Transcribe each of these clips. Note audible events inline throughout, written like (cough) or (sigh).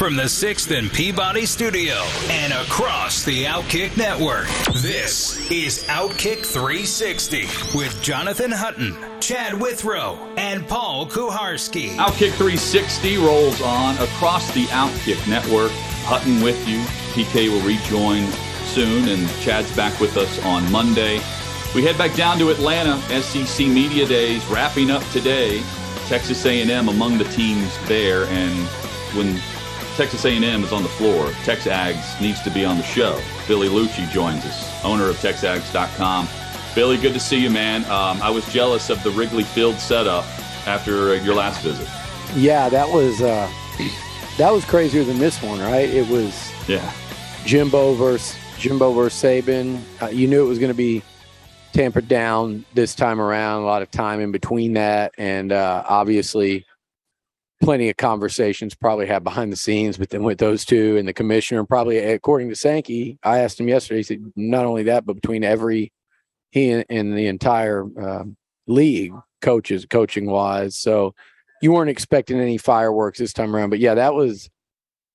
from the 6th and Peabody studio and across the Outkick network, this is Outkick 360 with Jonathan Hutton, Chad Withrow, and Paul Kuharsky. Outkick 360 rolls on across the Outkick network. Hutton with you. PK will rejoin soon, and Chad's back with us on Monday. We head back down to Atlanta, SEC Media Days, wrapping up today. Texas A&M among the teams there, and when Texas A&M is on the floor, Tex TexAgs needs to be on the show. Billy Liucci joins us, owner of TexAgs.com. Billy, good to see you, man. Um, I was jealous of the Wrigley Field setup after your last visit. Yeah, that was uh, that was crazier than this one, right? It was yeah Jimbo versus Jimbo versus Saban. Uh, you knew it was going to be tampered down this time around. A lot of time in between that, and uh, obviously plenty of conversations probably had behind the scenes, but then with those two and the commissioner, and probably according to Sankey, I asked him yesterday. He said not only that, but between every he and, and the entire uh, league coaches, coaching wise, so you weren't expecting any fireworks this time around. But yeah, that was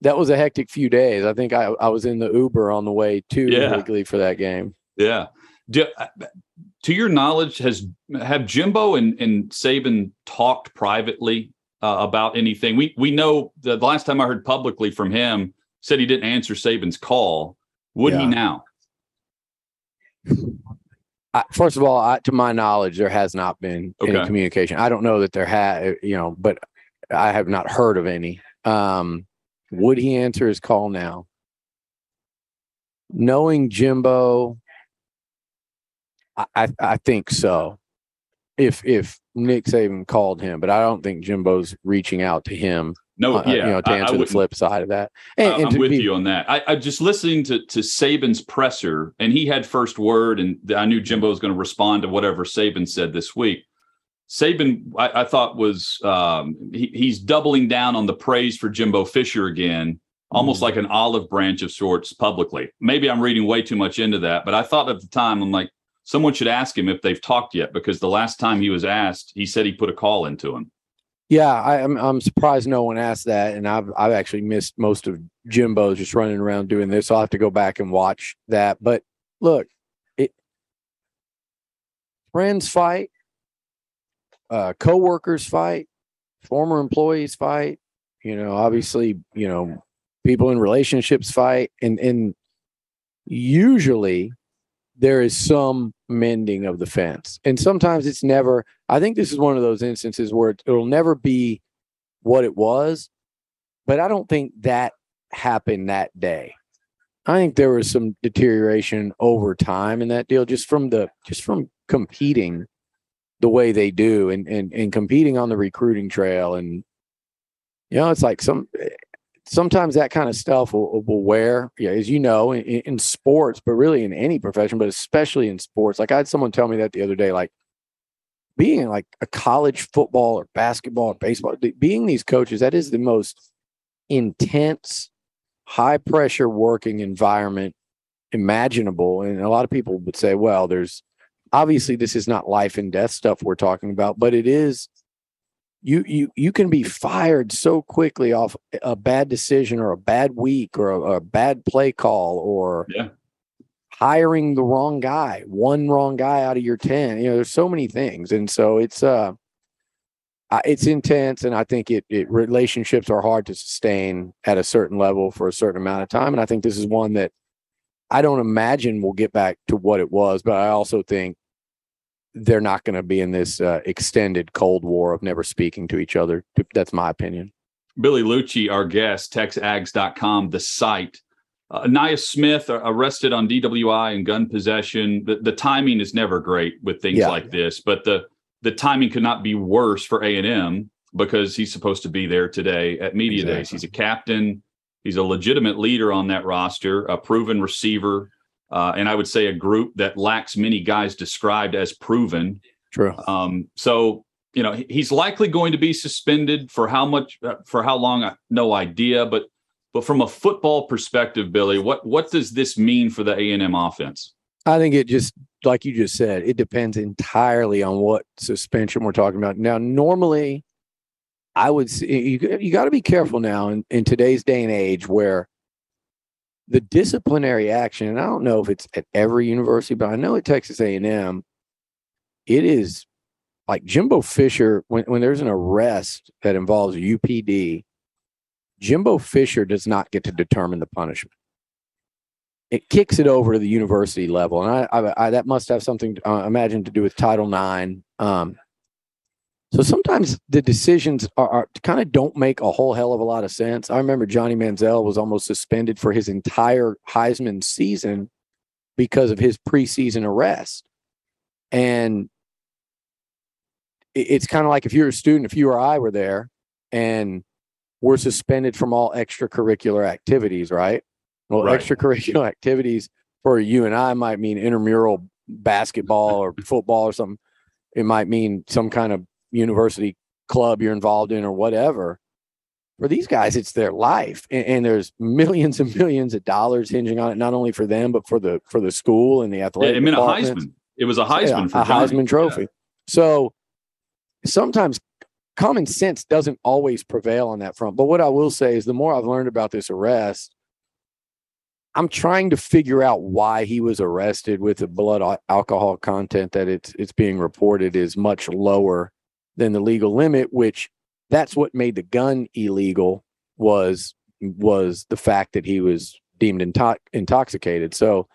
that was a hectic few days. I think I, I was in the Uber on the way to Yeah. Wrigley for that game. Yeah. Do, uh, to your knowledge, has have Jimbo and, and Saban talked privately uh, about anything? We we know the, last time I heard publicly from him said he didn't answer Saban's call. Would he now? I, first of all, I, to my knowledge, there has not been any communication. I don't know that there had, you know, but I have not heard of any. Um, would he answer his call now? Knowing Jimbo, I, I, I think so. If if Nick Saban called him, but I don't think Jimbo's reaching out to him. No, uh, yeah, you know, to I- I answer the flip side of that. And, I- and I'm with be- you on that. I, I just listening to to Saban's presser, and he had first word, and I knew Jimbo was going to respond to whatever Saban said this week. Saban, I, I thought was um, he, he's doubling down on the praise for Jimbo Fisher again, almost Mhm. like an olive branch of sorts publicly. Maybe I'm reading way too much into that, but I thought at the time I'm like someone should ask him if they've talked yet because the last time he was asked, he said he put a call into him. Yeah, I, I'm I'm surprised no one asked that, and I've I've actually missed most of Jimbo's just running around doing this. I'll have to go back and watch that. But look, it friends fight, uh, coworkers fight, former employees fight. You know, obviously, you know, people in relationships fight, and and usually there is some mending of the fence, and sometimes it's never. I think this is one of those instances where it- it'll never be what it was, but I don't think that happened that day. I think there was some deterioration over time in that deal, just from the just from competing the way they do and and and competing on the recruiting trail, and you know, it's like some sometimes that kind of stuff will, will wear, yeah, as you know, in, in sports, but really in any profession, but especially in sports. Like I had someone tell me that the other day, like being like a college football or basketball or baseball, being these coaches, that is the most intense, high pressure working environment imaginable. And a lot of people would say, well, there's obviously this is not life and death stuff we're talking about, but it is you you you can be fired so quickly off a bad decision or a bad week or a, a bad play call or Yeah. hiring the wrong guy, one wrong guy out of your 10. You know, there's so many things. And so it's uh uh, it's intense and I think it, it relationships are hard to sustain at a certain level for a certain amount of time. And I think this is one that I don't imagine we'll get back to what it was, but I also think they're not going to be in this uh, extended Cold War of never speaking to each other. That's my opinion. Billy Liucci, our guest, texags.com, the site. Uh, Ainias Smith uh, arrested on DWI and gun possession. The, the timing is never great with things Yeah. like this, but the the timing could not be worse for A and M because he's supposed to be there today at media Exactly. days. He's a captain. He's a legitimate leader on that roster, a proven receiver, uh, and I would say a group that lacks many guys described as proven. True. Um, so you know he's likely going to be suspended for how much, uh, for how long? No idea. But but from a football perspective, Billy, what what does this mean for the A and M offense? I think it just like you just said, it depends entirely on what suspension we're talking about. Now, normally, I would say you you got to be careful now in, in today's day and age where the disciplinary action, and I don't know if it's at every university, but I know at Texas A&M, it is like Jimbo Fisher, when, when there's an arrest that involves UPD, Jimbo Fisher does not get to determine the punishment. It kicks it over to the university level, and I, I, I that must have something, uh, imagine, to do with Title IX. Um, so sometimes the decisions are, are kind of don't make a whole hell of a lot of sense. I remember Johnny Manziel was almost suspended for his entire Heisman season because of his preseason arrest, and it's kind of like if you're a student, if you or I were there, and we're suspended from all extracurricular activities, right? Well, right. extracurricular (laughs) activities for you and I might mean intramural basketball or football or something. It might mean some kind of university club you're involved in or whatever. For these guys, it's their life, and, and, there's millions and millions of dollars hinging on it, not only for them but for the for the school and the athletic. Yeah, I mean, a Heisman. It was a Heisman yeah, a Heisman Trophy. Yeah. So sometimes common sense doesn't always prevail on that front. But what I will say is, the more I've learned about this arrest, I'm trying to figure out why he was arrested with the blood alcohol content that it's it's being reported is much lower than the legal limit, which that's what made the gun illegal was was the fact that he was deemed into- intoxicated. So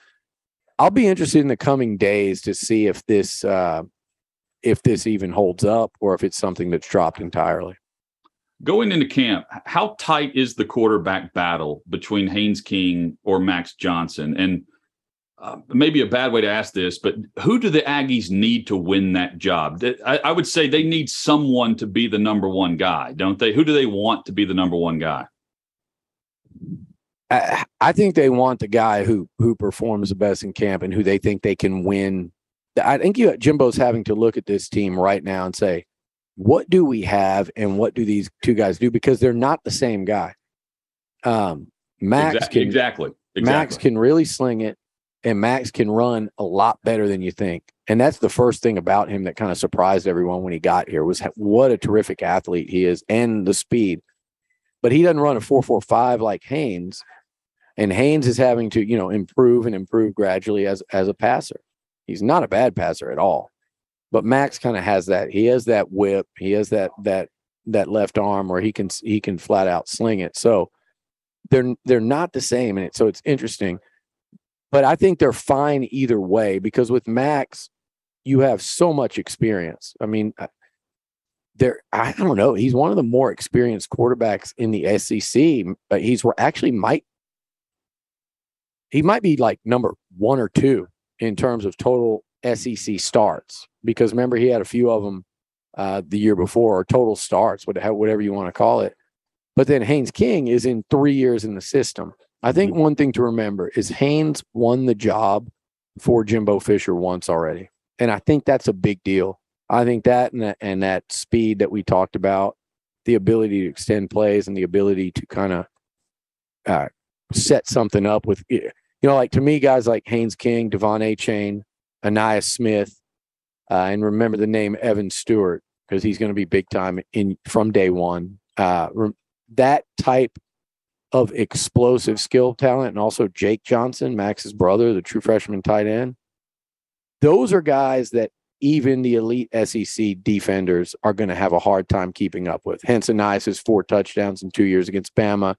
I'll be interested in the coming days to see if this uh, if this even holds up or if it's something that's dropped entirely. Going into camp, how tight is the quarterback battle between Haynes King or Max Johnson? And uh, maybe a bad way to ask this, but who do the Aggies need to win that job? I, I, would say they need someone to be the number one guy, don't they? Who do they want to be the number one guy? I, I think they want the guy who who performs the best in camp and who they think they can win. I think you Jimbo's having to look at this team right now and say, what do we have and what do these two guys do? Because they're not the same guy. Um, Max exactly, can exactly, exactly. Max can really sling it and Max can run a lot better than you think. And that's the first thing about him that kind of surprised everyone when he got here was what a terrific athlete he is and the speed. But he doesn't run a 445 like Haynes. And Haynes is having to, you know, improve and improve gradually as as a passer. He's not a bad passer at all. But Max kind of has that. He has that whip. He has that that that left arm where he can he can flat out sling it. So they're they're not the same and it, so it's interesting but I think they're fine either way because with Max, you have so much experience. I mean, uh, there, I don't know. He's one of the more experienced quarterbacks in the SEC. But he's actually might he might be like number one or two in terms of total SEC starts because remember he had a few of them uh, the year before or total starts, whatever you want to call it. But then Haynes King is in three years in the system. I think one thing to remember is Haynes won the job for Jimbo Fisher once already. And I think that's a big deal. I think that and that and that speed that we talked about, the ability to extend plays and the ability to kind of uh, set something up with you know, like to me, guys like Haynes King, De'Von Achane, Ainias Smith, uh, and remember the name Evan Stewart because he's going to be big time in from day one. Uh, that type of explosive skill talent and also Jake Johnson, Max's brother, the true freshman tight end. Those are guys that even the elite SEC defenders are going to have a hard time keeping up with. Hence, Ainias's four touchdowns in two years against Bama,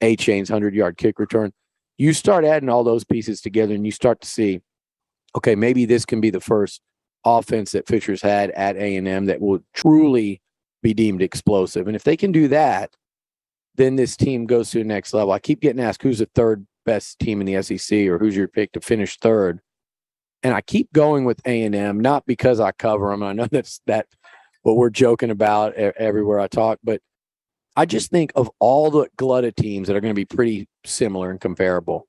Achane's 100 yard kick return. You start adding all those pieces together and you start to see, okay, maybe this can be the first offense that Fisher's had at A&M that will truly be deemed explosive. And if they can do that, then this team goes to the next level. I keep getting asked who's the third best team in the SEC or who's your pick to finish third. And I keep going with A&M, not because I cover them. I know (laughs) that's that what we're joking about everywhere I talk, but I just think of all the glut of teams that are going to be pretty similar and comparable.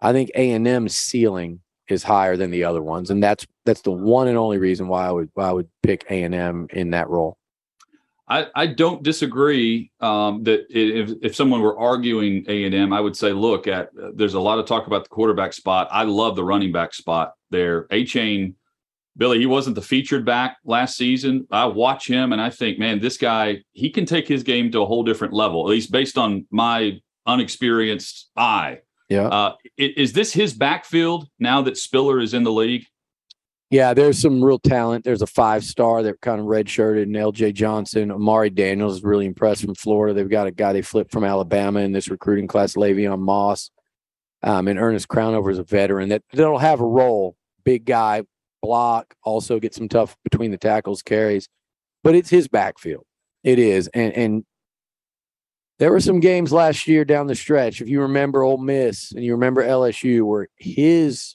I think A and M's ceiling is higher than the other ones, and that's that's the one and only reason why I would why I would pick A and M in that role. I, I don't disagree um, that if, if someone were arguing A and M, I would say, look at uh, there's a lot of talk about the quarterback spot. I love the running back spot there. Achane, Billy, he wasn't the featured back last season. I watch him and I think, man, this guy he can take his game to a whole different level. At least based on my unexperienced eye. Yeah. Uh, is this his backfield now that Spiller is in the league? Yeah, there's some real talent. There's a five star that kind of redshirted and LJ Johnson. Amari Daniels is really impressed from Florida. They've got a guy they flipped from Alabama in this recruiting class, Le'Veon Moss. Um, and Earnest Crownover is a veteran that that'll have a role. Big guy, block, also get some tough between the tackles carries. But it's his backfield. It is. And and there were some games last year down the stretch. If you remember Ole Miss and you remember LSU, where his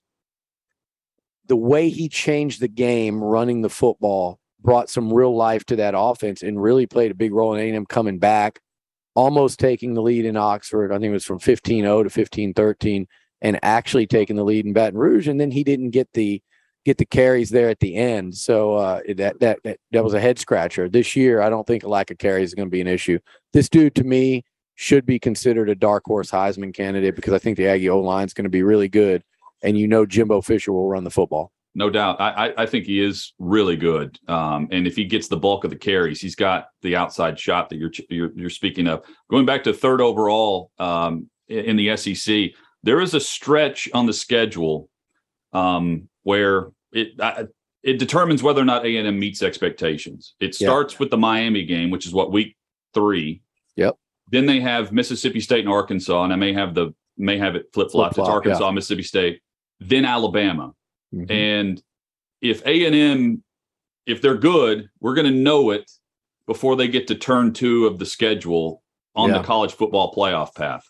the way he changed the game running the football brought some real life to that offense and really played a big role in A&M coming back, almost taking the lead in Oxford. I think it was from 15-0 to 15-13 and actually taking the lead in Baton Rouge. And then he didn't get the get the carries there at the end. So uh, that, that that that was a head scratcher. This year, I don't think a lack of carries is going to be an issue. This dude, to me, should be considered a dark horse Heisman candidate because I think the Aggie O line is going to be really good and you know Jimbo Fisher will run the football. No doubt. I, I think he is really good. Um, and if he gets the bulk of the carries, he's got the outside shot that you're you're, you're speaking of. Going back to third overall um, in the SEC, there is a stretch on the schedule um, where it it determines whether or not A and M meets expectations. It starts yep. with the Miami game, which is what week three. Yep. Then they have Mississippi State and Arkansas, and I may have the may have it flip flop. It's Arkansas, yeah. Mississippi State then Alabama. Mm-hmm. And if A and M, if they're good, we're going to know it before they get to turn two of the schedule on yeah. the college football playoff path.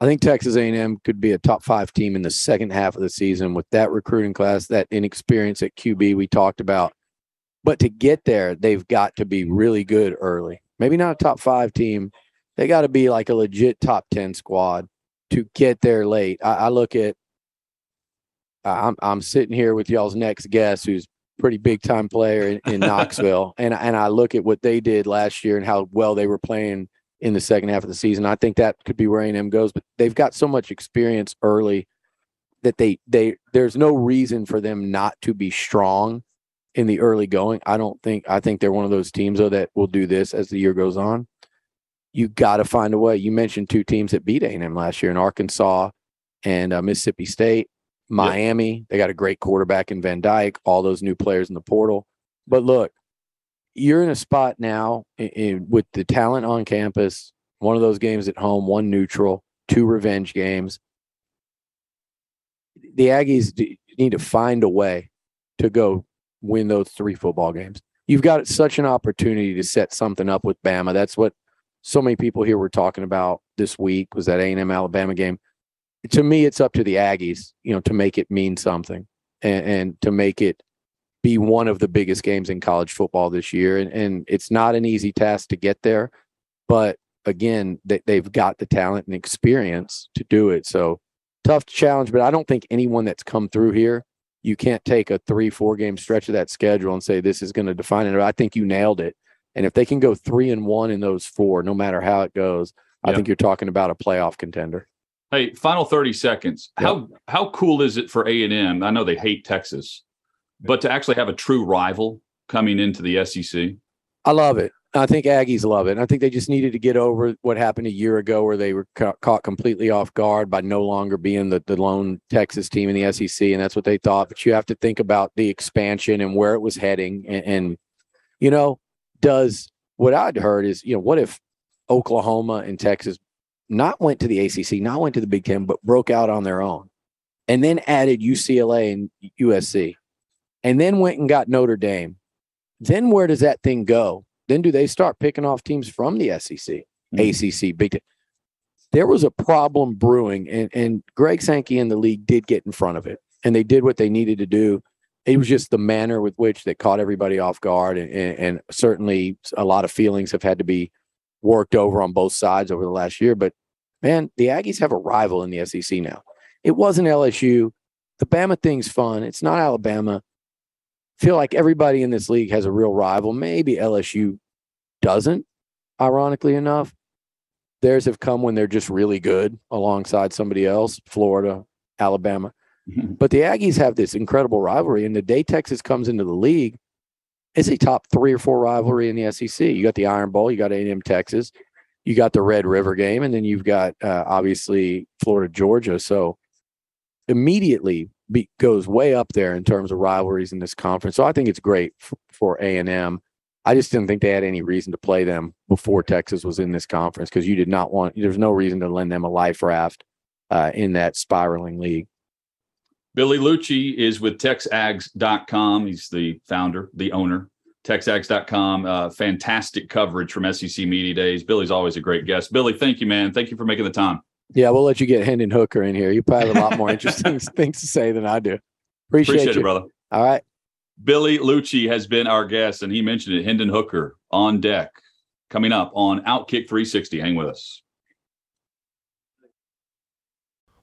I think Texas A&M could be a top five team in the second half of the season with that recruiting class, that inexperience at QB we talked about. But to get there, they've got to be really good early. Maybe not a top five team. They got to be like a legit top 10 squad to get there late. I, I look at I'm I'm sitting here with y'all's next guest, who's pretty big time player in, in Knoxville, (laughs) and and I look at what they did last year and how well they were playing in the second half of the season. I think that could be where A&M goes, but they've got so much experience early that they they there's no reason for them not to be strong in the early going. I don't think I think they're one of those teams though that will do this as the year goes on. You got to find a way. You mentioned two teams that beat A&M last year in Arkansas and uh, Mississippi State. Miami, yep. they got a great quarterback in Van Dyke, all those new players in the portal. But look, you're in a spot now in, in, with the talent on campus, one of those games at home, one neutral, two revenge games. The Aggies need to find a way to go win those three football games. You've got such an opportunity to set something up with Bama. That's what so many people here were talking about this week was that A&M Alabama game to me, it's up to the Aggies, you know, to make it mean something and, and to make it be one of the biggest games in college football this year. And, and it's not an easy task to get there, but again, they, they've got the talent and experience to do it. So tough challenge, but I don't think anyone that's come through here, you can't take a three, four game stretch of that schedule and say this is going to define it. I think you nailed it. And if they can go three and one in those four, no matter how it goes, I think you're talking about a playoff contender. Hey, final 30 seconds. How how cool is it for A&M? I know they hate Texas, but to actually have a true rival coming into the SEC? I love it. I think Aggies love it. And I think they just needed to get over what happened a year ago where they were ca- caught completely off guard by no longer being the, the lone Texas team in the SEC. And that's what they thought. But you have to think about the expansion and where it was heading. And, and you know, does what I'd heard is, you know, what if Oklahoma and Texas not went to the ACC, not went to the Big Ten, but broke out on their own, and then added UCLA and USC, and then went and got Notre Dame. Then where does that thing go? Then do they start picking off teams from the SEC, mm-hmm. ACC, Big Ten? There was a problem brewing, and, and Greg Sankey and the league did get in front of it, and they did what they needed to do. It was just the manner with which they caught everybody off guard, and, and, and certainly a lot of feelings have had to be worked over on both sides over the last year. But man, the Aggies have a rival in the SEC now. It wasn't LSU. The Bama thing's fun. It's not Alabama. I feel like everybody in this league has a real rival. Maybe LSU doesn't, ironically enough. Theirs have come when they're just really good alongside somebody else, Florida, Alabama. (laughs) But the Aggies have this incredible rivalry. And the day Texas comes into the league, it's a top three or four rivalry in the SEC. You got the Iron Bowl, you got A&M Texas, you got the Red River game, and then you've got uh, obviously Florida Georgia. So immediately be, goes way up there in terms of rivalries in this conference. So I think it's great f- for A&M. I just didn't think they had any reason to play them before Texas was in this conference because you did not want. There's no reason to lend them a life raft uh, in that spiraling league. Billy Liucci is with TexAgs.com. He's the founder, the owner. TexAgs.com. Uh, fantastic coverage from SEC Media Days. Billy's always a great guest. Billy, thank you, man. Thank you for making the time. Yeah, we'll let you get Hendon Hooker in here. You probably have a lot more (laughs) interesting things to say than I do. Appreciate, Appreciate you. it, brother. All right. Billy Liucci has been our guest, and he mentioned it. Hendon Hooker on deck coming up on Outkick 360. Hang with us.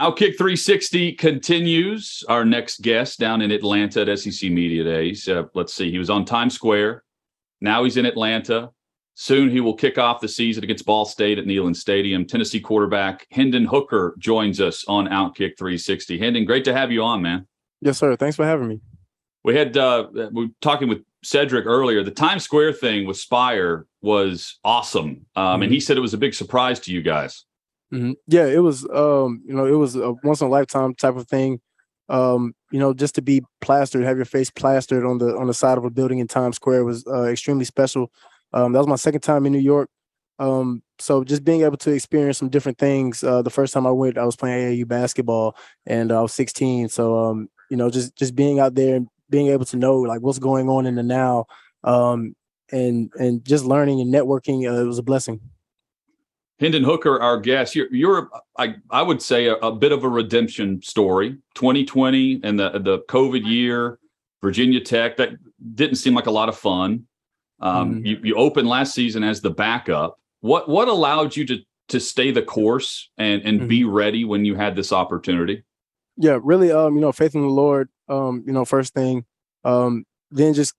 Outkick 360 continues. Our next guest down in Atlanta at SEC Media Days. Uh, let's see, he was on Times Square. Now he's in Atlanta. Soon he will kick off the season against Ball State at Neyland Stadium. Tennessee quarterback Hendon Hooker joins us on Outkick 360. Hendon, great to have you on, man. Yes, sir. Thanks for having me. We had uh, we were talking with Cedric earlier. The Times Square thing with Spyre was awesome, um, mm-hmm. and he said it was a big surprise to you guys. Mm-hmm. Yeah, it was. Um, you know, it was a once in a lifetime type of thing. Um, you know, just to be plastered, have your face plastered on the on the side of a building in Times Square was uh, extremely special. Um, that was my second time in New York. Um, so just being able to experience some different things. Uh, the first time I went, I was playing AAU basketball, and I was 16. So um, you know, just just being out there and being able to know like what's going on in the now, um, and and just learning and networking, uh, it was a blessing. Hendon Hooker, our guest, you're, you're I, I would say, a, a, bit of a redemption story. 2020 and the the COVID year, Virginia Tech, that didn't seem like a lot of fun. Um, mm-hmm. you, you opened last season as the backup. What what allowed you to to stay the course and and mm-hmm. be ready when you had this opportunity? Yeah, really. Um, you know, faith in the Lord. Um, you know, first thing. Um, then just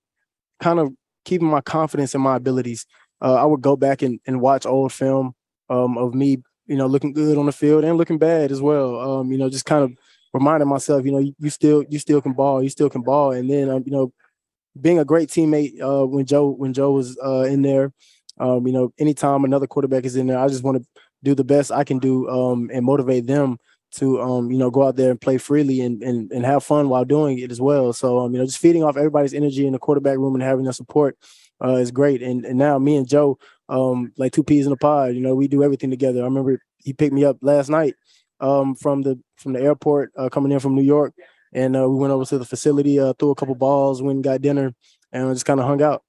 kind of keeping my confidence in my abilities. Uh, I would go back and, and watch old film um, of me, you know, looking good on the field and looking bad as well. Um, you know, just kind of reminding myself, you know, you, you, still you still can ball, you still can ball, and then um, you know, being a great teammate uh, when Joe when Joe was uh, in there. Um, you know, anytime another quarterback is in there, I just want to do the best I can do um, and motivate them to um, you know go out there and play freely and, and and have fun while doing it as well. So um, you know, just feeding off everybody's energy in the quarterback room and having their support uh, is great. And and now me and Joe, um, like two peas in a pod. You know, we do everything together. I remember he picked me up last night um, from the from the airport uh, coming in from New York, and uh, we went over to the facility, uh, threw a couple balls, went and got dinner, and just kind of hung out.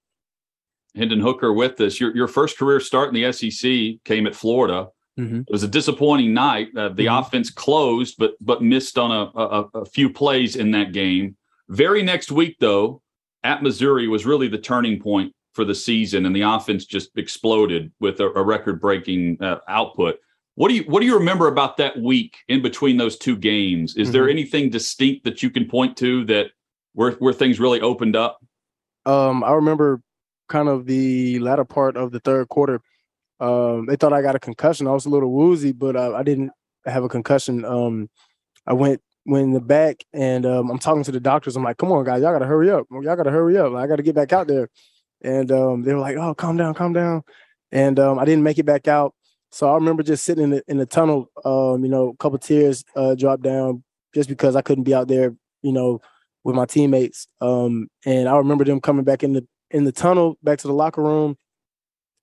Hendon Hooker with us. Your your first career start in the SEC came at Florida. Mm-hmm. It was a disappointing night. Uh, the mm-hmm. offense closed, but but missed on a, a, a few plays in that game. Very next week, though, at Missouri was really the turning point for the season, and the offense just exploded with a, a record-breaking uh, output. What do you what do you remember about that week in between those two games? Is mm-hmm. there anything distinct that you can point to that where where things really opened up? Um, I remember kind of the latter part of the third quarter. Um, they thought I got a concussion. I was a little woozy, but uh, I didn't have a concussion. Um, I went went in the back and um, I'm talking to the doctors. I'm like, "Come on, guys, y'all gotta hurry up. Y'all gotta hurry up. I gotta get back out there." And um, they were like, "Oh, calm down, calm down." And um, I didn't make it back out. So I remember just sitting in the, in the tunnel, um, you know, a couple tears uh, dropped down just because I couldn't be out there, you know, with my teammates. Um, and I remember them coming back in the in the tunnel back to the locker room,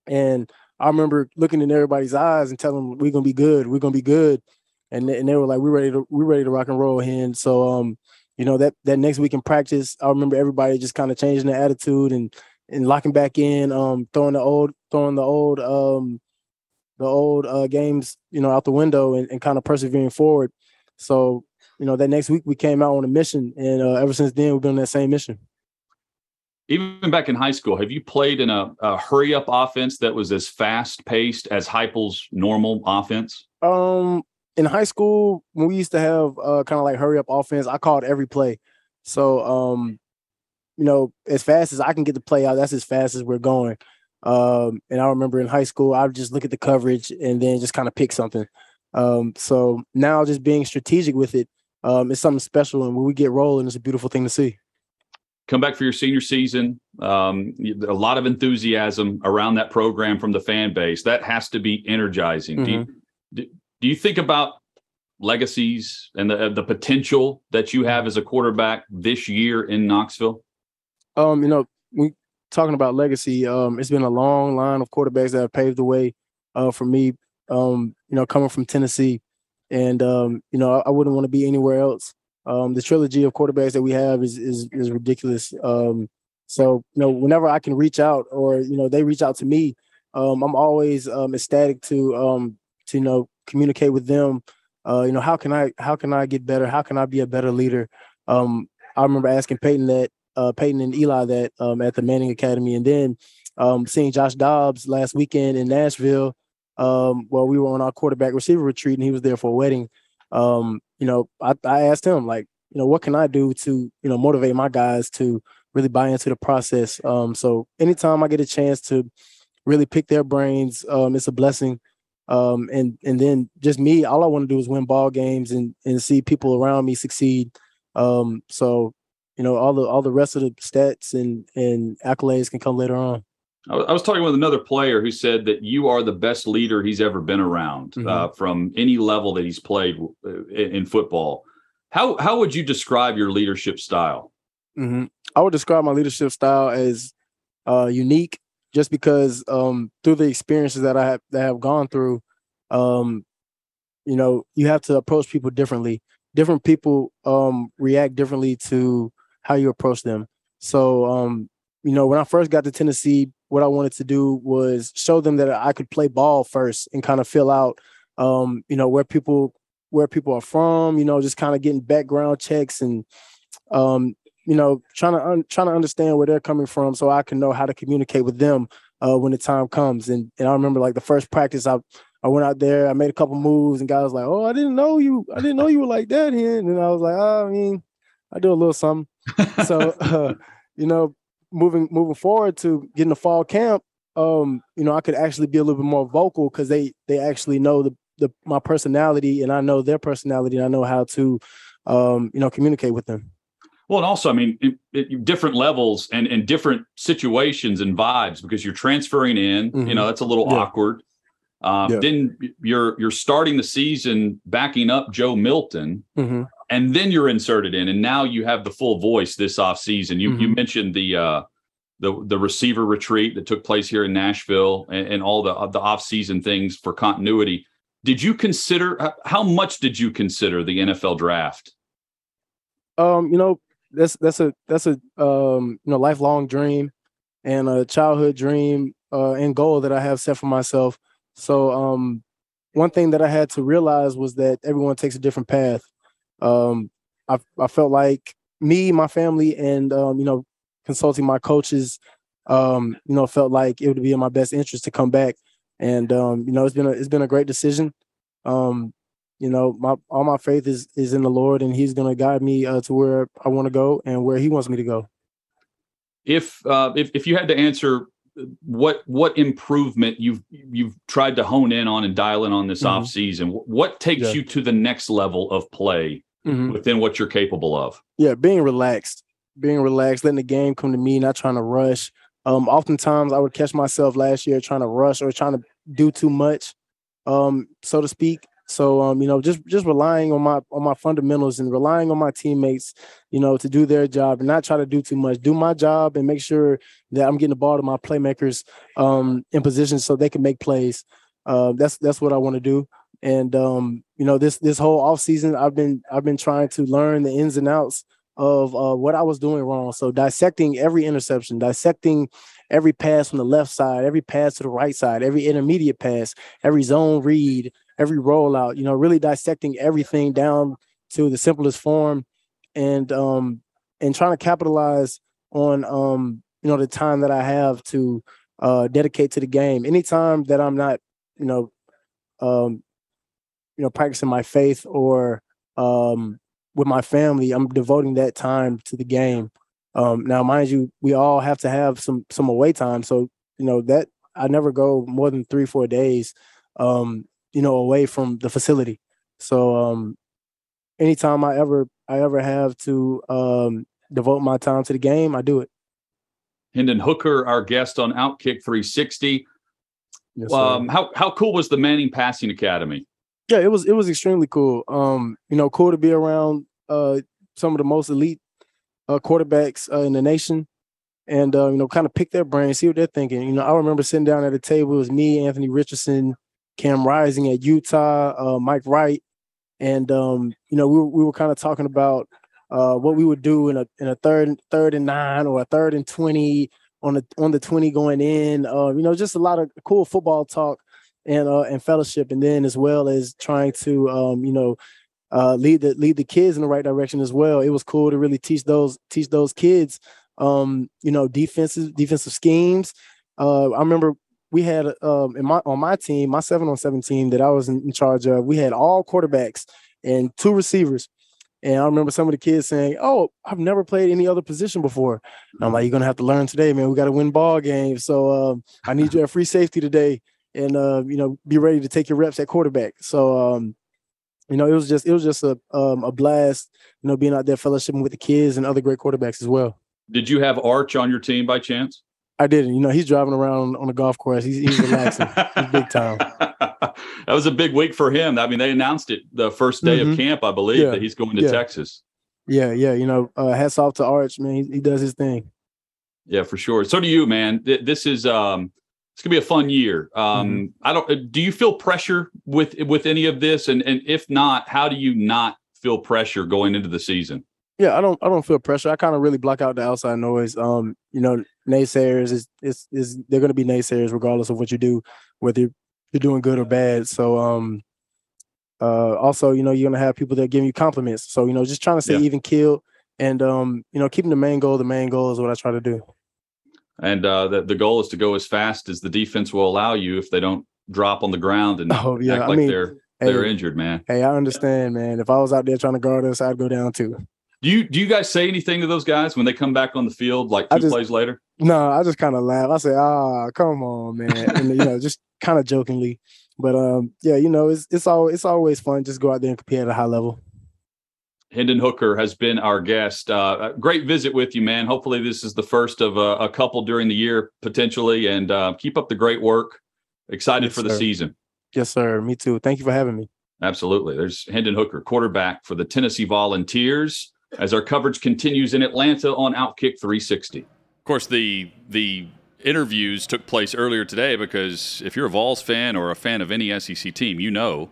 and I remember looking in everybody's eyes and telling them we're gonna be good, we're gonna be good, and and they were like we're ready to we're ready to rock and roll. And so um, you know that that next week in practice, I remember everybody just kind of changing their attitude and and locking back in, um, throwing the old throwing the old um the old uh, games, you know, out the window and, and kind of persevering forward. So, you know, that next week we came out on a mission, and uh, ever since then we've been on that same mission. Even back in high school, have you played in a, a hurry up offense that was as fast paced as Heupel's normal offense? Um, in high school, when we used to have uh, kind of like hurry up offense, I called every play. So, um, you know, as fast as I can get the play out, that's as fast as we're going. Um, and I remember in high school, I would just look at the coverage and then just kind of pick something. Um, so now just being strategic with it um, is something special. And when we get rolling, it's a beautiful thing to see. Come back for your senior season. Um, a lot of enthusiasm around that program from the fan base. That has to be energizing. Mm-hmm. Do, you, do, do you think about legacies and the the potential that you have as a quarterback this year in Knoxville? Um, you know, we talking about legacy, um, it's been a long line of quarterbacks that have paved the way uh, for me. Um, you know, coming from Tennessee, and um, you know, I, I wouldn't want to be anywhere else. Um, the trilogy of quarterbacks that we have is is, is ridiculous. Um, so you know, whenever I can reach out, or you know, they reach out to me, um, I'm always um, ecstatic to um, to you know communicate with them. Uh, you know, how can I how can I get better? How can I be a better leader? Um, I remember asking Peyton that uh, Peyton and Eli that um, at the Manning Academy, and then um, seeing Josh Dobbs last weekend in Nashville. Um, while we were on our quarterback receiver retreat, and he was there for a wedding. Um, you know, I, I asked him like, you know, what can I do to you know motivate my guys to really buy into the process. Um, so anytime I get a chance to really pick their brains, um, it's a blessing. Um, and and then just me, all I want to do is win ball games and and see people around me succeed. Um, so you know all the all the rest of the stats and and accolades can come later on. I was talking with another player who said that you are the best leader he's ever been around mm-hmm. uh, from any level that he's played uh, in football. How how would you describe your leadership style? Mm-hmm. I would describe my leadership style as uh, unique, just because um, through the experiences that I have that I have gone through, um, you know, you have to approach people differently. Different people um, react differently to how you approach them. So, um, you know, when I first got to Tennessee, what I wanted to do was show them that I could play ball first and kind of fill out, um, you know, where people where people are from. You know, just kind of getting background checks and, um, you know, trying to un- trying to understand where they're coming from, so I can know how to communicate with them uh, when the time comes. And and I remember like the first practice, I I went out there, I made a couple moves, and guys was like, "Oh, I didn't know you, I didn't know you were like that." Here, and I was like, oh, "I mean, I do a little something." so (laughs) uh, you know, moving moving forward to getting the fall camp, um, you know, I could actually be a little bit more vocal because they they actually know the the my personality and I know their personality and I know how to um, you know, communicate with them. Well, and also, I mean, it, it, different levels and and different situations and vibes because you're transferring in. Mm-hmm. You know, that's a little yeah. awkward. Um, yeah. Then you're you're starting the season backing up Joe Milton. Mm-hmm and then you're inserted in, and now you have the full voice this off season. You mm-hmm. you mentioned the uh, the the receiver retreat that took place here in Nashville, and, and all the the off season things for continuity. Did you consider how much did you consider the NFL draft? Um, you know, that's that's a that's a um you know lifelong dream and a childhood dream uh and goal that I have set for myself. So um one thing that I had to realize was that everyone takes a different path. Um, I I felt like me, my family, and um, you know, consulting my coaches, um, you know, felt like it would be in my best interest to come back. And um, you know, it's been a it's been a great decision. Um, you know, my all my faith is is in the Lord, and He's going to guide me uh, to where I want to go and where He wants me to go. If uh, if if you had to answer what what improvement you've you've tried to hone in on and dial in on this mm-hmm. off season, what takes yeah. you to the next level of play mm-hmm. within what you're capable of? Yeah, being relaxed, being relaxed, letting the game come to me, not trying to rush. Um, oftentimes I would catch myself last year trying to rush or trying to do too much, um, so to speak. So um, you know, just just relying on my on my fundamentals and relying on my teammates, you know, to do their job and not try to do too much. Do my job and make sure that I'm getting the ball to my playmakers um, in position so they can make plays. Uh, that's that's what I want to do. And um, you know, this this whole off season, I've been I've been trying to learn the ins and outs of uh, what I was doing wrong. So dissecting every interception, dissecting every pass from the left side, every pass to the right side, every intermediate pass, every zone read, every rollout, you know, really dissecting everything down to the simplest form and um and trying to capitalize on um you know the time that I have to uh dedicate to the game. Anytime that I'm not, you know, um you know, practicing my faith or um with my family, I'm devoting that time to the game. Um now mind you, we all have to have some some away time. So, you know, that I never go more than three, four days um you know, away from the facility. So um anytime I ever I ever have to um devote my time to the game, I do it. Hendon Hooker, our guest on Outkick 360. Yes, um, how how cool was the Manning Passing Academy? Yeah, it was it was extremely cool. Um, you know, cool to be around uh some of the most elite uh quarterbacks uh, in the nation and uh, you know, kind of pick their brains, see what they're thinking. You know, I remember sitting down at a table, it was me, Anthony Richardson, Cam Rising at Utah, uh, Mike Wright, and um, you know we were, we were kind of talking about uh, what we would do in a in a third third and nine or a third and twenty on the on the twenty going in. Uh, you know, just a lot of cool football talk and uh, and fellowship, and then as well as trying to um, you know uh, lead the lead the kids in the right direction as well. It was cool to really teach those teach those kids um, you know defensive defensive schemes. Uh, I remember we had um in my on my team, my seven on seven team that I was in, in charge of, we had all quarterbacks and two receivers. And I remember some of the kids saying, "Oh, I've never played any other position before." And I'm like, "You're gonna have to learn today, man. We got to win ball games. So um, I need you at free safety today, and uh, you know, be ready to take your reps at quarterback." So um, you know, it was just it was just a um, a blast, you know, being out there fellowshipping with the kids and other great quarterbacks as well. Did you have Arch on your team by chance? I didn't. You know, he's driving around on a golf course. He's, he's relaxing. he's big time. (laughs) that was a big week for him. I mean, they announced it the first day mm-hmm. of camp, I believe, yeah. that he's going to yeah. Texas. Yeah, yeah. You know, uh, hats off to Arch, man. He, he, does his thing. Yeah, for sure. So do you, man. This is um, it's gonna be a fun year. Um, mm-hmm. I don't. Uh, do you feel pressure with with any of this? And and if not, how do you not feel pressure going into the season? Yeah, I don't I don't feel pressure. I kind of really block out the outside noise. Um, you know, naysayers is is is they're gonna be naysayers regardless of what you do, whether you're doing good or bad. So um uh also, you know, you're gonna have people that are giving you compliments. So, you know, just trying to stay yeah. even kill and um, you know, keeping the main goal, the main goal is what I try to do. And uh the, the goal is to go as fast as the defense will allow you if they don't drop on the ground and (laughs) oh, yeah. act like I mean, they're they're hey, injured, man. Hey, I understand, man. If I was out there trying to guard us, I'd go down too. Do you do you guys say anything to those guys when they come back on the field like two just, plays later? No, I just kind of laugh. I say, "Ah, oh, come on, man," and you know, just kind of jokingly. But um, yeah, you know, it's it's all it's always fun. Just go out there and compete at a high level. Hendon Hooker has been our guest. Uh, great visit with you, man. Hopefully, this is the first of a, a couple during the year potentially, and uh, keep up the great work. Excited yes, for the sir. season. Yes, sir. Me too. Thank you for having me. Absolutely. There's Hendon Hooker, quarterback for the Tennessee Volunteers as our coverage continues in Atlanta on Outkick 360. Of course, the the interviews took place earlier today because if you're a Vols fan or a fan of any SEC team, you know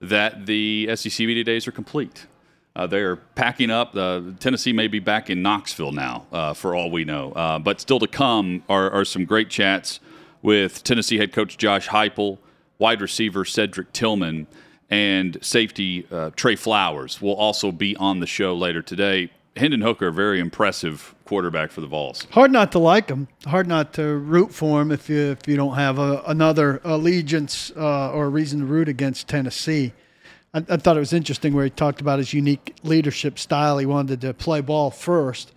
that the SEC media days are complete. Uh, they're packing up. Uh, Tennessee may be back in Knoxville now, uh, for all we know. Uh, but still to come are, are, some great chats with Tennessee head coach Josh Heupel, wide receiver Cedric Tillman and safety uh, Trey Flowers will also be on the show later today. Hendon Hooker, very impressive quarterback for the Vols. Hard not to like him. Hard not to root for him if you if you don't have a, another allegiance uh, or a reason to root against Tennessee. I, I, thought it was interesting where he talked about his unique leadership style. He wanted to play ball first,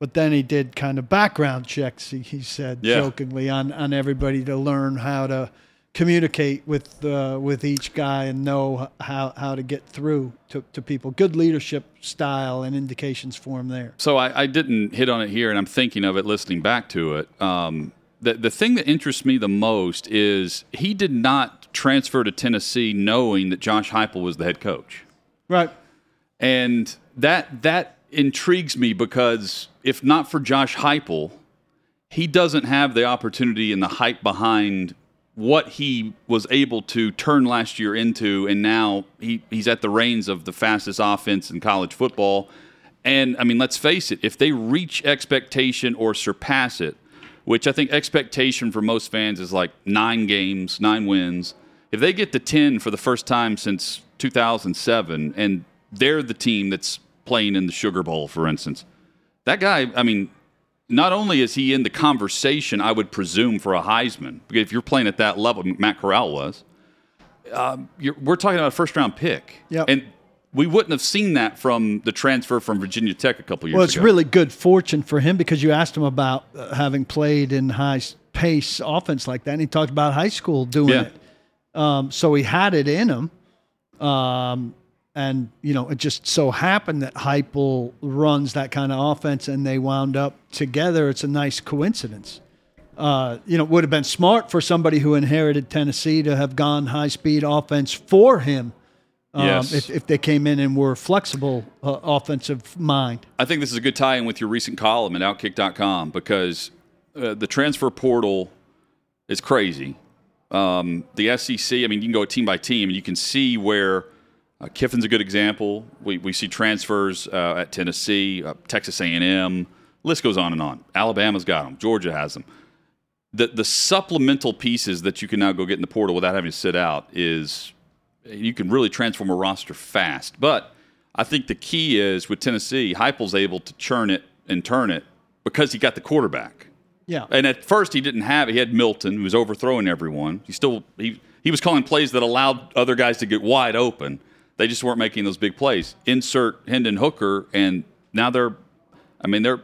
but then he did kind of background checks. He, he said yeah. jokingly on on everybody to learn how to communicate with uh, with each guy and know how, how to get through to, to people. Good leadership style and indications for him there. So I, I didn't hit on it here, and I'm thinking of it listening back to it. Um, the the thing that interests me the most is he did not transfer to Tennessee knowing that Josh Heupel was the head coach. Right. And that that intrigues me because if not for Josh Heupel, he doesn't have the opportunity and the hype behind what he was able to turn last year into, and now he, he's at the reins of the fastest offense in college football. And I mean, let's face it, if they reach expectation or surpass it, which I think expectation for most fans is like nine games, nine wins, if they get to 10 for the first time since 2007, and they're the team that's playing in the Sugar Bowl, for instance, that guy, I mean, not only is he in the conversation, I would presume, for a Heisman, because if you're playing at that level, Matt Corral was, um, we're talking about a first round pick. Yep. And we wouldn't have seen that from the transfer from Virginia Tech a couple years ago. Well, it's ago. really good fortune for him because you asked him about uh, having played in high pace offense like that, and he talked about high school doing yeah. it. Um, so he had it in him. Um, and you know it just so happened that Heupel runs that kind of offense, and they wound up together. It's a nice coincidence. Uh, you know, it would have been smart for somebody who inherited Tennessee to have gone high speed offense for him. Um, yes. if, if they came in and were flexible uh, offensive mind. I think this is a good tie in with your recent column at Outkick.com because uh, the transfer portal is crazy. Um, the SEC, I mean, you can go team by team and you can see where uh, Kiffin's a good example. We, we see transfers uh, at Tennessee, uh, Texas A&M. List goes on and on. Alabama's got them. Georgia has them. The the supplemental pieces that you can now go get in the portal without having to sit out is you can really transform a roster fast. But I think the key is with Tennessee, Heupel's able to churn it and turn it because he got the quarterback. Yeah. And at first he didn't have it. He had Milton who was overthrowing everyone. He still he he was calling plays that allowed other guys to get wide open. They just weren't making those big plays. Insert Hendon Hooker, and now they're, I mean, they're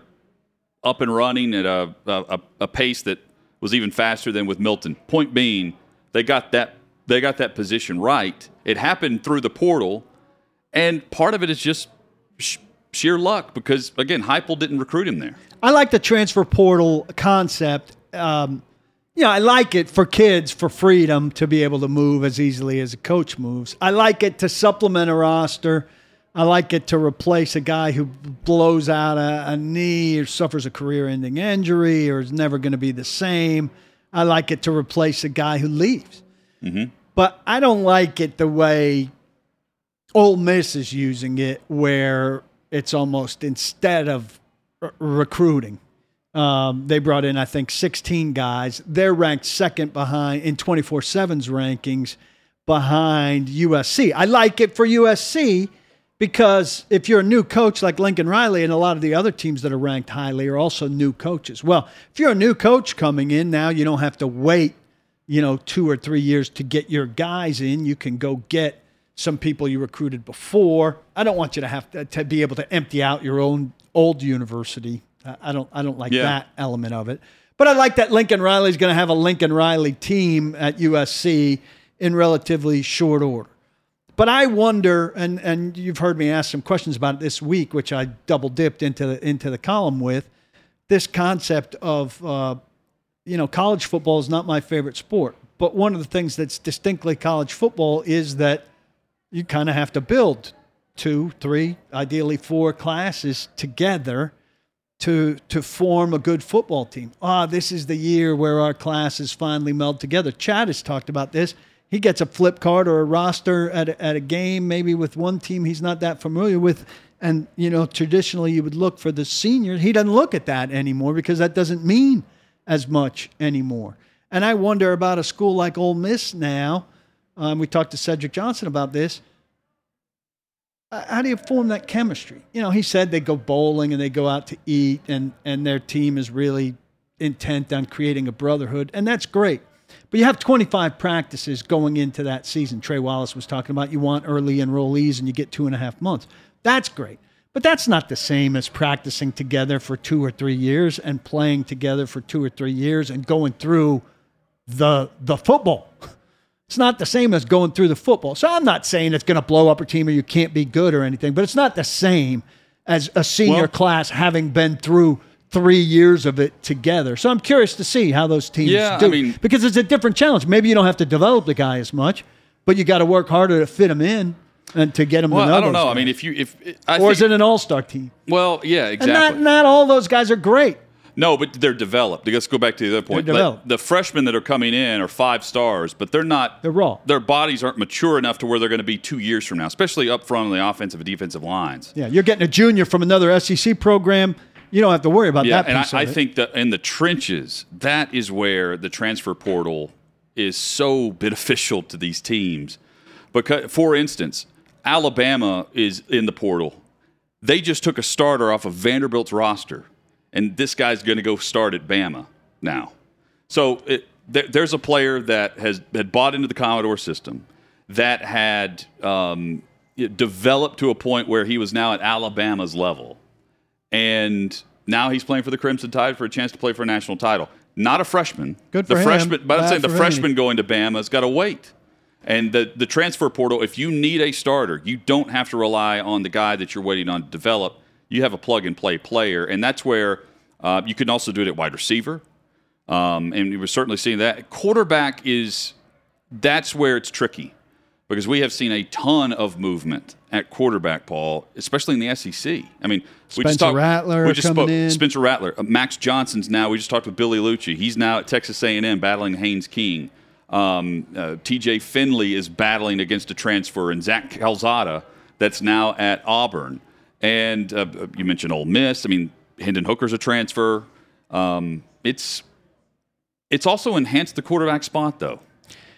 up and running at a, a, a pace that was even faster than with Milton. Point being, they got that they got that position right. It happened through the portal, and part of it is just sheer luck because again, Heupel didn't recruit him there. I like the transfer portal concept. Um, you know, I like it for kids for freedom to be able to move as easily as a coach moves. I like it to supplement a roster. I like it to replace a guy who blows out a, a knee or suffers a career ending injury or is never going to be the same. I like it to replace a guy who leaves. Mm-hmm. But I don't like it the way Ole Miss is using it, where it's almost instead of r- recruiting um, they brought in, I think, 16 guys. They're ranked second behind in 24 7's rankings behind USC. I like it for USC because if you're a new coach like Lincoln Riley and a lot of the other teams that are ranked highly are also new coaches. Well, if you're a new coach coming in now, you don't have to wait, you know, two or three years to get your guys in. You can go get some people you recruited before. I don't want you to have to, to be able to empty out your own old university I don't I don't like yeah. that element of it. But I like that Lincoln Riley's going to have a Lincoln Riley team at USC in relatively short order. But I wonder, and and you've heard me ask some questions about it this week, which I double dipped into the into the column with this concept of uh, you know college football is not my favorite sport, but one of the things that's distinctly college football is that you kind of have to build two, three, ideally four classes together to to form a good football team. Ah, this is the year where our classes finally meld together. Chad has talked about this. He gets a flip card or a roster at a, at a game, maybe with one team he's not that familiar with, and you know traditionally you would look for the seniors. He doesn't look at that anymore because that doesn't mean as much anymore. And I wonder about a school like Ole Miss now Um, we talked to Cedric Johnson about this. Uh, How do you form that chemistry? You know, he said they go bowling and they go out to eat, and and their team is really intent on creating a brotherhood, and that's great. But you have 25 practices going into that season. Trey Wallace was talking about you want early enrollees and you get two and a half months. That's great. But that's not the same as practicing together for two or three years and playing together for two or three years and going through the the football. (laughs) It's not the same as going through the football. So I'm not saying it's going to blow up a team or you can't be good or anything, but it's not the same as a senior Well- class having been through three years of it together. So I'm curious to see how those teams Yeah, I do mean- because it's a different challenge. Maybe you don't have to develop the guy as much, but you got to work harder to fit him in and to get him Well, to know. I don't know. I mean, if you if I or think, is it an all-star team? well, yeah, And exactly. not not all those guys are great. No, but they're developed. Let's go back to the other point. They're developed. the freshmen that are coming in are five stars, but they're not. They're raw. Their bodies aren't mature enough to where they're going to be two years from now, especially up front on the offensive and defensive lines. Yeah, you're getting a junior from another SEC program. You don't have to worry about Yeah, that and I, I think that in the trenches, that is where the transfer portal is so (laughs) beneficial to these teams. Because, for instance, Alabama is in the portal. They just took a starter off of Vanderbilt's roster, and this guy's going to go start at Bama now. So it, there, there's a player that has had bought into the Commodore system that had um, developed to a point where he was now at Alabama's level and now he's playing for the Crimson Tide for a chance to play for a national title. Not a freshman. Good the him. freshman, but I'm saying the freshman Vandy. going to Bama's got to wait. And the the transfer portal, if you need a starter, you don't have to rely on the guy that you're waiting on to develop. You have a plug and play player, and that's where uh, you can also do it at wide receiver. Um, and we're certainly seeing that quarterback is that's where it's tricky because we have seen a ton of movement at quarterback, Paul, especially in the SEC. I mean, we just Spencer talked. Rattler we just coming spoke. in. Spencer Rattler, uh, Max Johnson's now. We just talked with Billy Liucci. He's now at Texas A&M battling Haynes King. Um, uh, T.J. Finley is battling against a transfer, and Zach Calzada that's now at Auburn. And uh, you mentioned Ole Miss. I mean, Hendon Hooker's a transfer. Um, it's it's also enhanced the quarterback spot, though.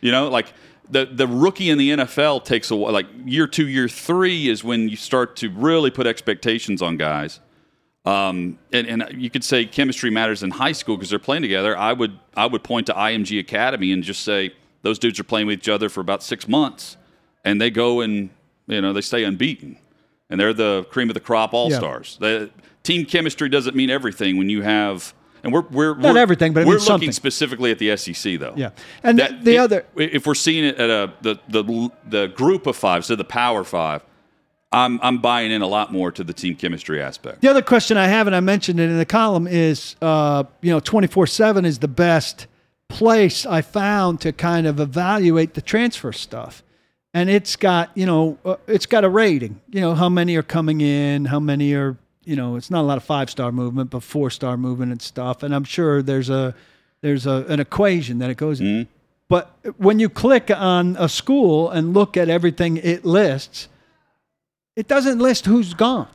You know, like the the rookie in the NFL takes a while. Like year two, year three is when you start to really put expectations on guys. Um, and, and you could say chemistry matters in high school because they're playing together. I would I would point to IMG Academy and just say those dudes are playing with each other for about six months, and they go and you know they stay unbeaten, and they're the cream of the crop all stars. The team chemistry doesn't mean everything when you have. And we're we're Not we're- everything, but it we're looking something. specifically at the SEC though. Yeah. And That- the it- other if we're seeing it at a the the the group of five, so the Power Five, I'm I'm buying in a lot more to the team chemistry aspect. The other question I have, and I mentioned it in the column, is uh, you know, 24 7 is the best place I found to kind of evaluate the transfer stuff. And it's got, you know, uh, it's got a rating, you know, how many are coming in, how many are, you know, it's not a lot of five star movement, but four star movement and stuff. And I'm sure there's a, there's a, an equation that it goes in. But when you click on a school and look at everything it lists, it doesn't list who's gone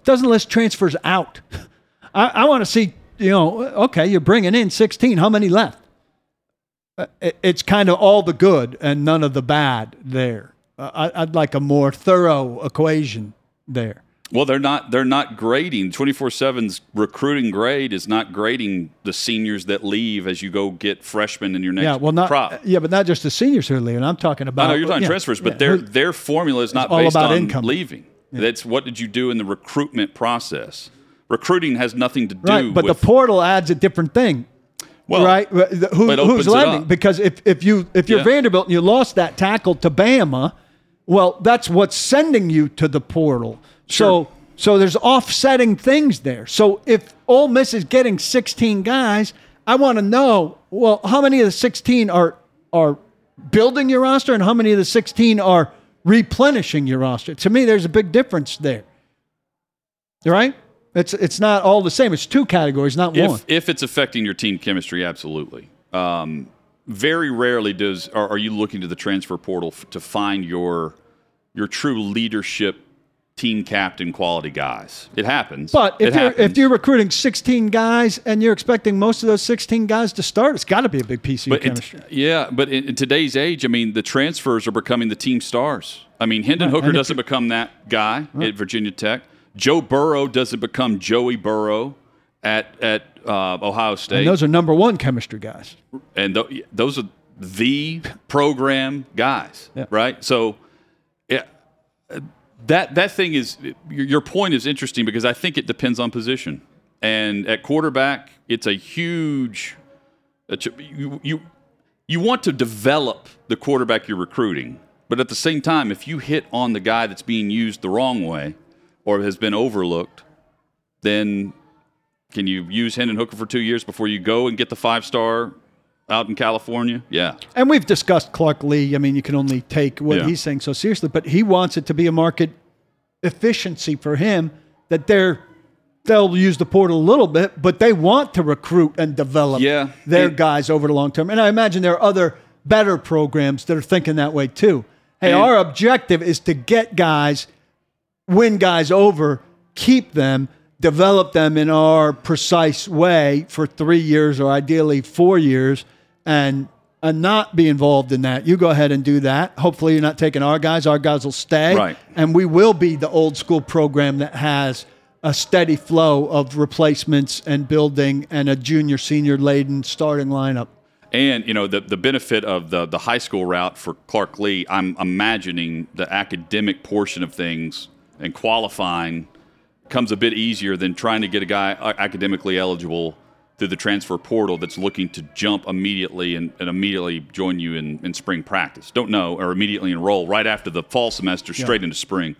it doesn't list transfers out. (laughs) I, I want to see, you know, okay, you're bringing in 16. How many left? Uh, it- it's kind of all the good and none of the bad there. Uh, I, I'd like a more thorough equation there. Well, they're not they're not grading 24/7's recruiting grade is not grading the seniors that leave as you go get freshmen in your next yeah, well, not crop. yeah, but not just the seniors who are leaving. I'm talking about. I know you're talking yeah, transfers, but yeah, their their formula is not all based about on income. leaving. That's what did you do in the recruitment process. Recruiting has nothing to do right, but with the portal adds a different thing. Well, right? Who, who's lending? Because if, if you if you're Yeah. Vanderbilt and you lost that tackle to Bama, well, that's what's sending you to the portal. Sure. So so there's offsetting things there. So if Ole Miss is getting 16 guys, I want to know well how many of the 16 are are building your roster and how many of the 16 are replenishing your roster. To me, there's a big difference there. Right? It's it's not all the same. It's two categories, not one. if if it's affecting your team chemistry, absolutely. Um, very rarely does are, are you looking to the transfer portal f- to find your your true leadership team captain quality guys. It happens. But if It you're happens. if you're recruiting 16 guys and you're expecting most of those 16 guys to start, it's got to be a big piece of your But it, chemistry. yeah, but in, in today's age, I mean, the transfers are becoming the team stars. I mean, Hendon Right, Hooker and doesn't become that guy at Virginia Tech. Joe Burrow doesn't become Joey Burrow at at uh, Ohio State. And those are number one chemistry guys. and th- those are the program guys, Yeah. right? So, yeah, that that thing is your, point is interesting because I think it depends on position, and at quarterback, it's a huge. You you you want to develop the quarterback you're recruiting, but at the same time, if you hit on the guy that's being used the wrong way or has been overlooked, then can you use Hendon Hooker for two years before you go and get the five star out in California? Yeah. And we've discussed Clark Lee. I mean, you can only take what Yeah. he's saying so seriously, but he wants it to be a market efficiency for him that they're they'll use the portal a little bit, but they want to recruit and develop Yeah. their And- guys over the long term. And I imagine there are other better programs that are thinking that way too. Hey, And- our objective is to get guys, win guys over, keep them, develop them in our precise way for three years or ideally four years, and and not be involved in that. You go ahead and do that. Hopefully, you're not taking our guys. Our guys will stay, Right. and we will be the old school program that has a steady flow of replacements and building and a junior senior laden starting lineup. And you know the the benefit of the the high school route for Clark Lee, I'm imagining the academic portion of things and qualifying comes a bit easier than trying to get a guy academically eligible through the transfer portal that's looking to jump immediately and, and immediately join you in, in spring practice. Don't know or immediately enroll right after the fall semester straight into spring.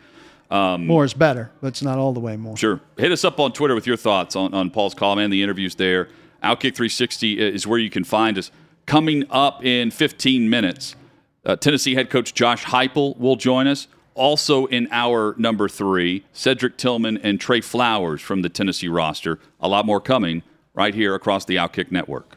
More is better, but it's not all the way more. Sure. Hit us up on Twitter with your thoughts on, on Paul's column and the interviews there. Outkick 360 is where you can find us. Coming up in 15 minutes, uh, Tennessee head coach Josh Heupel will join us. Also in our number three, Cedric Tillman and Trey Flowers from the Tennessee roster. A lot more coming right here across the Outkick network.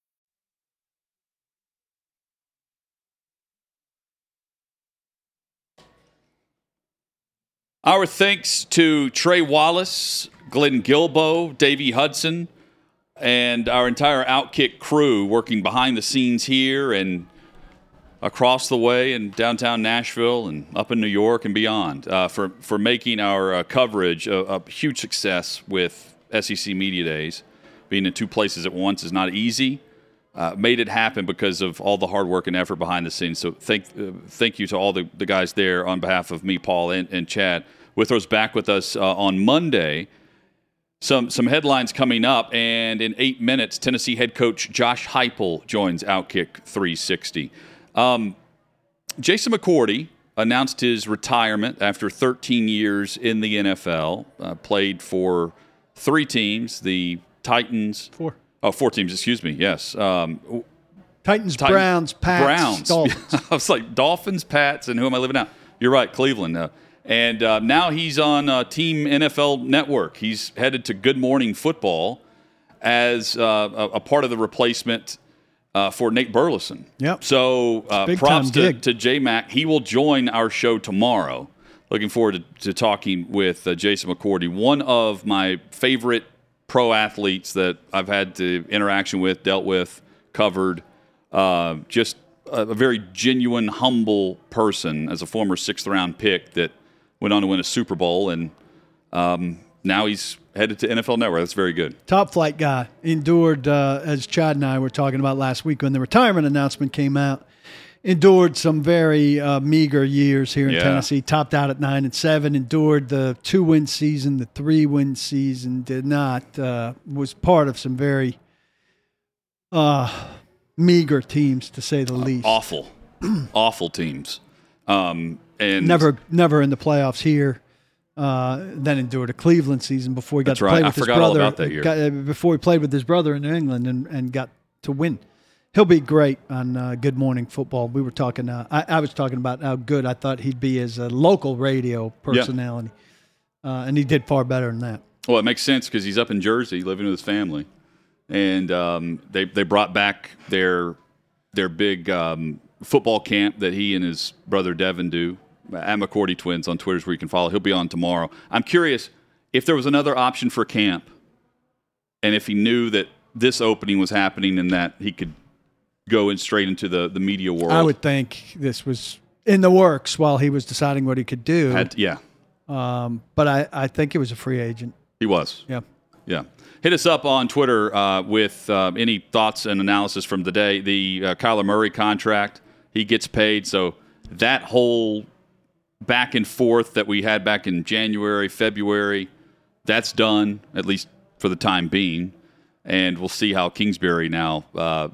Our thanks to Trey Wallace, Glenn Gilbo, Davey Hudson, and our entire Outkick crew working behind the scenes here and across the way in downtown Nashville and up in New York and beyond uh, for, for making our uh, coverage a, a huge success with SEC Media Days. Being in two places at once is not easy. Uh, made it happen because of all the hard work and effort behind the scenes. So thank uh, thank you to all the, the guys there on behalf of me, Paul, and, and Chad. Withrow's back with us uh, on Monday. Some some headlines coming up, and in eight minutes, Tennessee head coach Josh Heupel joins Outkick 360. Um, Jason McCourty announced his retirement after 13 years in the NFL. Uh, played for three teams: the Titans. Four. Oh, four teams. Excuse me. Yes. Um, Titans, Titan- Browns, Pats, Browns. (laughs) Dolphins. (laughs) I was like Dolphins, Pats, and who am I living out? You're right, Cleveland. Uh, and uh, now he's on uh, Team NFL Network. He's headed to Good Morning Football as uh, a, a part of the replacement uh, for Nate Burleson. Yep. So uh, props to, gig. to J Mac. He will join our show tomorrow. Looking forward to, to talking with uh, Jason McCourty, one of my favorite pro athletes that I've had to interaction with, dealt with, covered. Uh, just a, a very genuine, humble person as a former sixth round pick that went on to win a Super Bowl, and um, now he's headed to NFL Network. That's very good. top flight guy endured uh, as chad and i were talking about last week when the retirement announcement came out endured some very uh, meager years here in Yeah. tennessee topped out at nine and seven endured the two win season the three win season did not uh, was part of some very uh, meager teams to say the least. Awful, (clears throat) awful teams. Um, and Never, never in the playoffs here. Uh, then endured a Cleveland season before he got That's to right. play I with his forgot all brother. about that year. got- uh, before he played with his brother in New England and, and got to win. He'll be great on uh, Good Morning Football. We were talking. Uh, I, I was talking about how good I thought he'd be as a local radio personality, uh, and he did far better than that. Well, it makes sense because he's up in Jersey living with his family, and um, they they brought back their their big um, football camp that he and his brother Devin do at McCourty Twins on Twitter's where you can follow. He'll be on tomorrow. I'm curious if there was another option for camp, and if he knew that this opening was happening and that he could go in straight into the the media world. I would think this was in the works while he was deciding what he could do. Had- yeah, um, but I, I think he was a free agent. he was. Yeah. Yeah. Hit us up on Twitter uh, with uh, any thoughts and analysis from the day. The uh, Kyler Murray contract, he gets paid. So that whole back and forth that we had back in January, February, that's done, at least for the time being. And we'll see how Kingsbury now uh,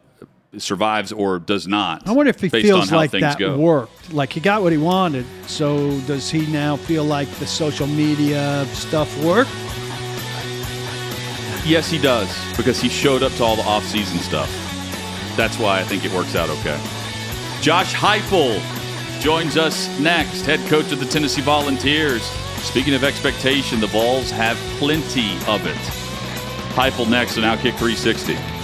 survives or does not. I wonder if he feels like things that go. worked. Like he got what he wanted. So does he now feel like the social media stuff worked? Yes, he does because he showed up to all the off-season stuff. That's why I think it works out okay. Josh Heupel joins us next, head coach of the Tennessee Volunteers. Speaking of expectation, the Vols have plenty of it. Heupel next on Outkick 360.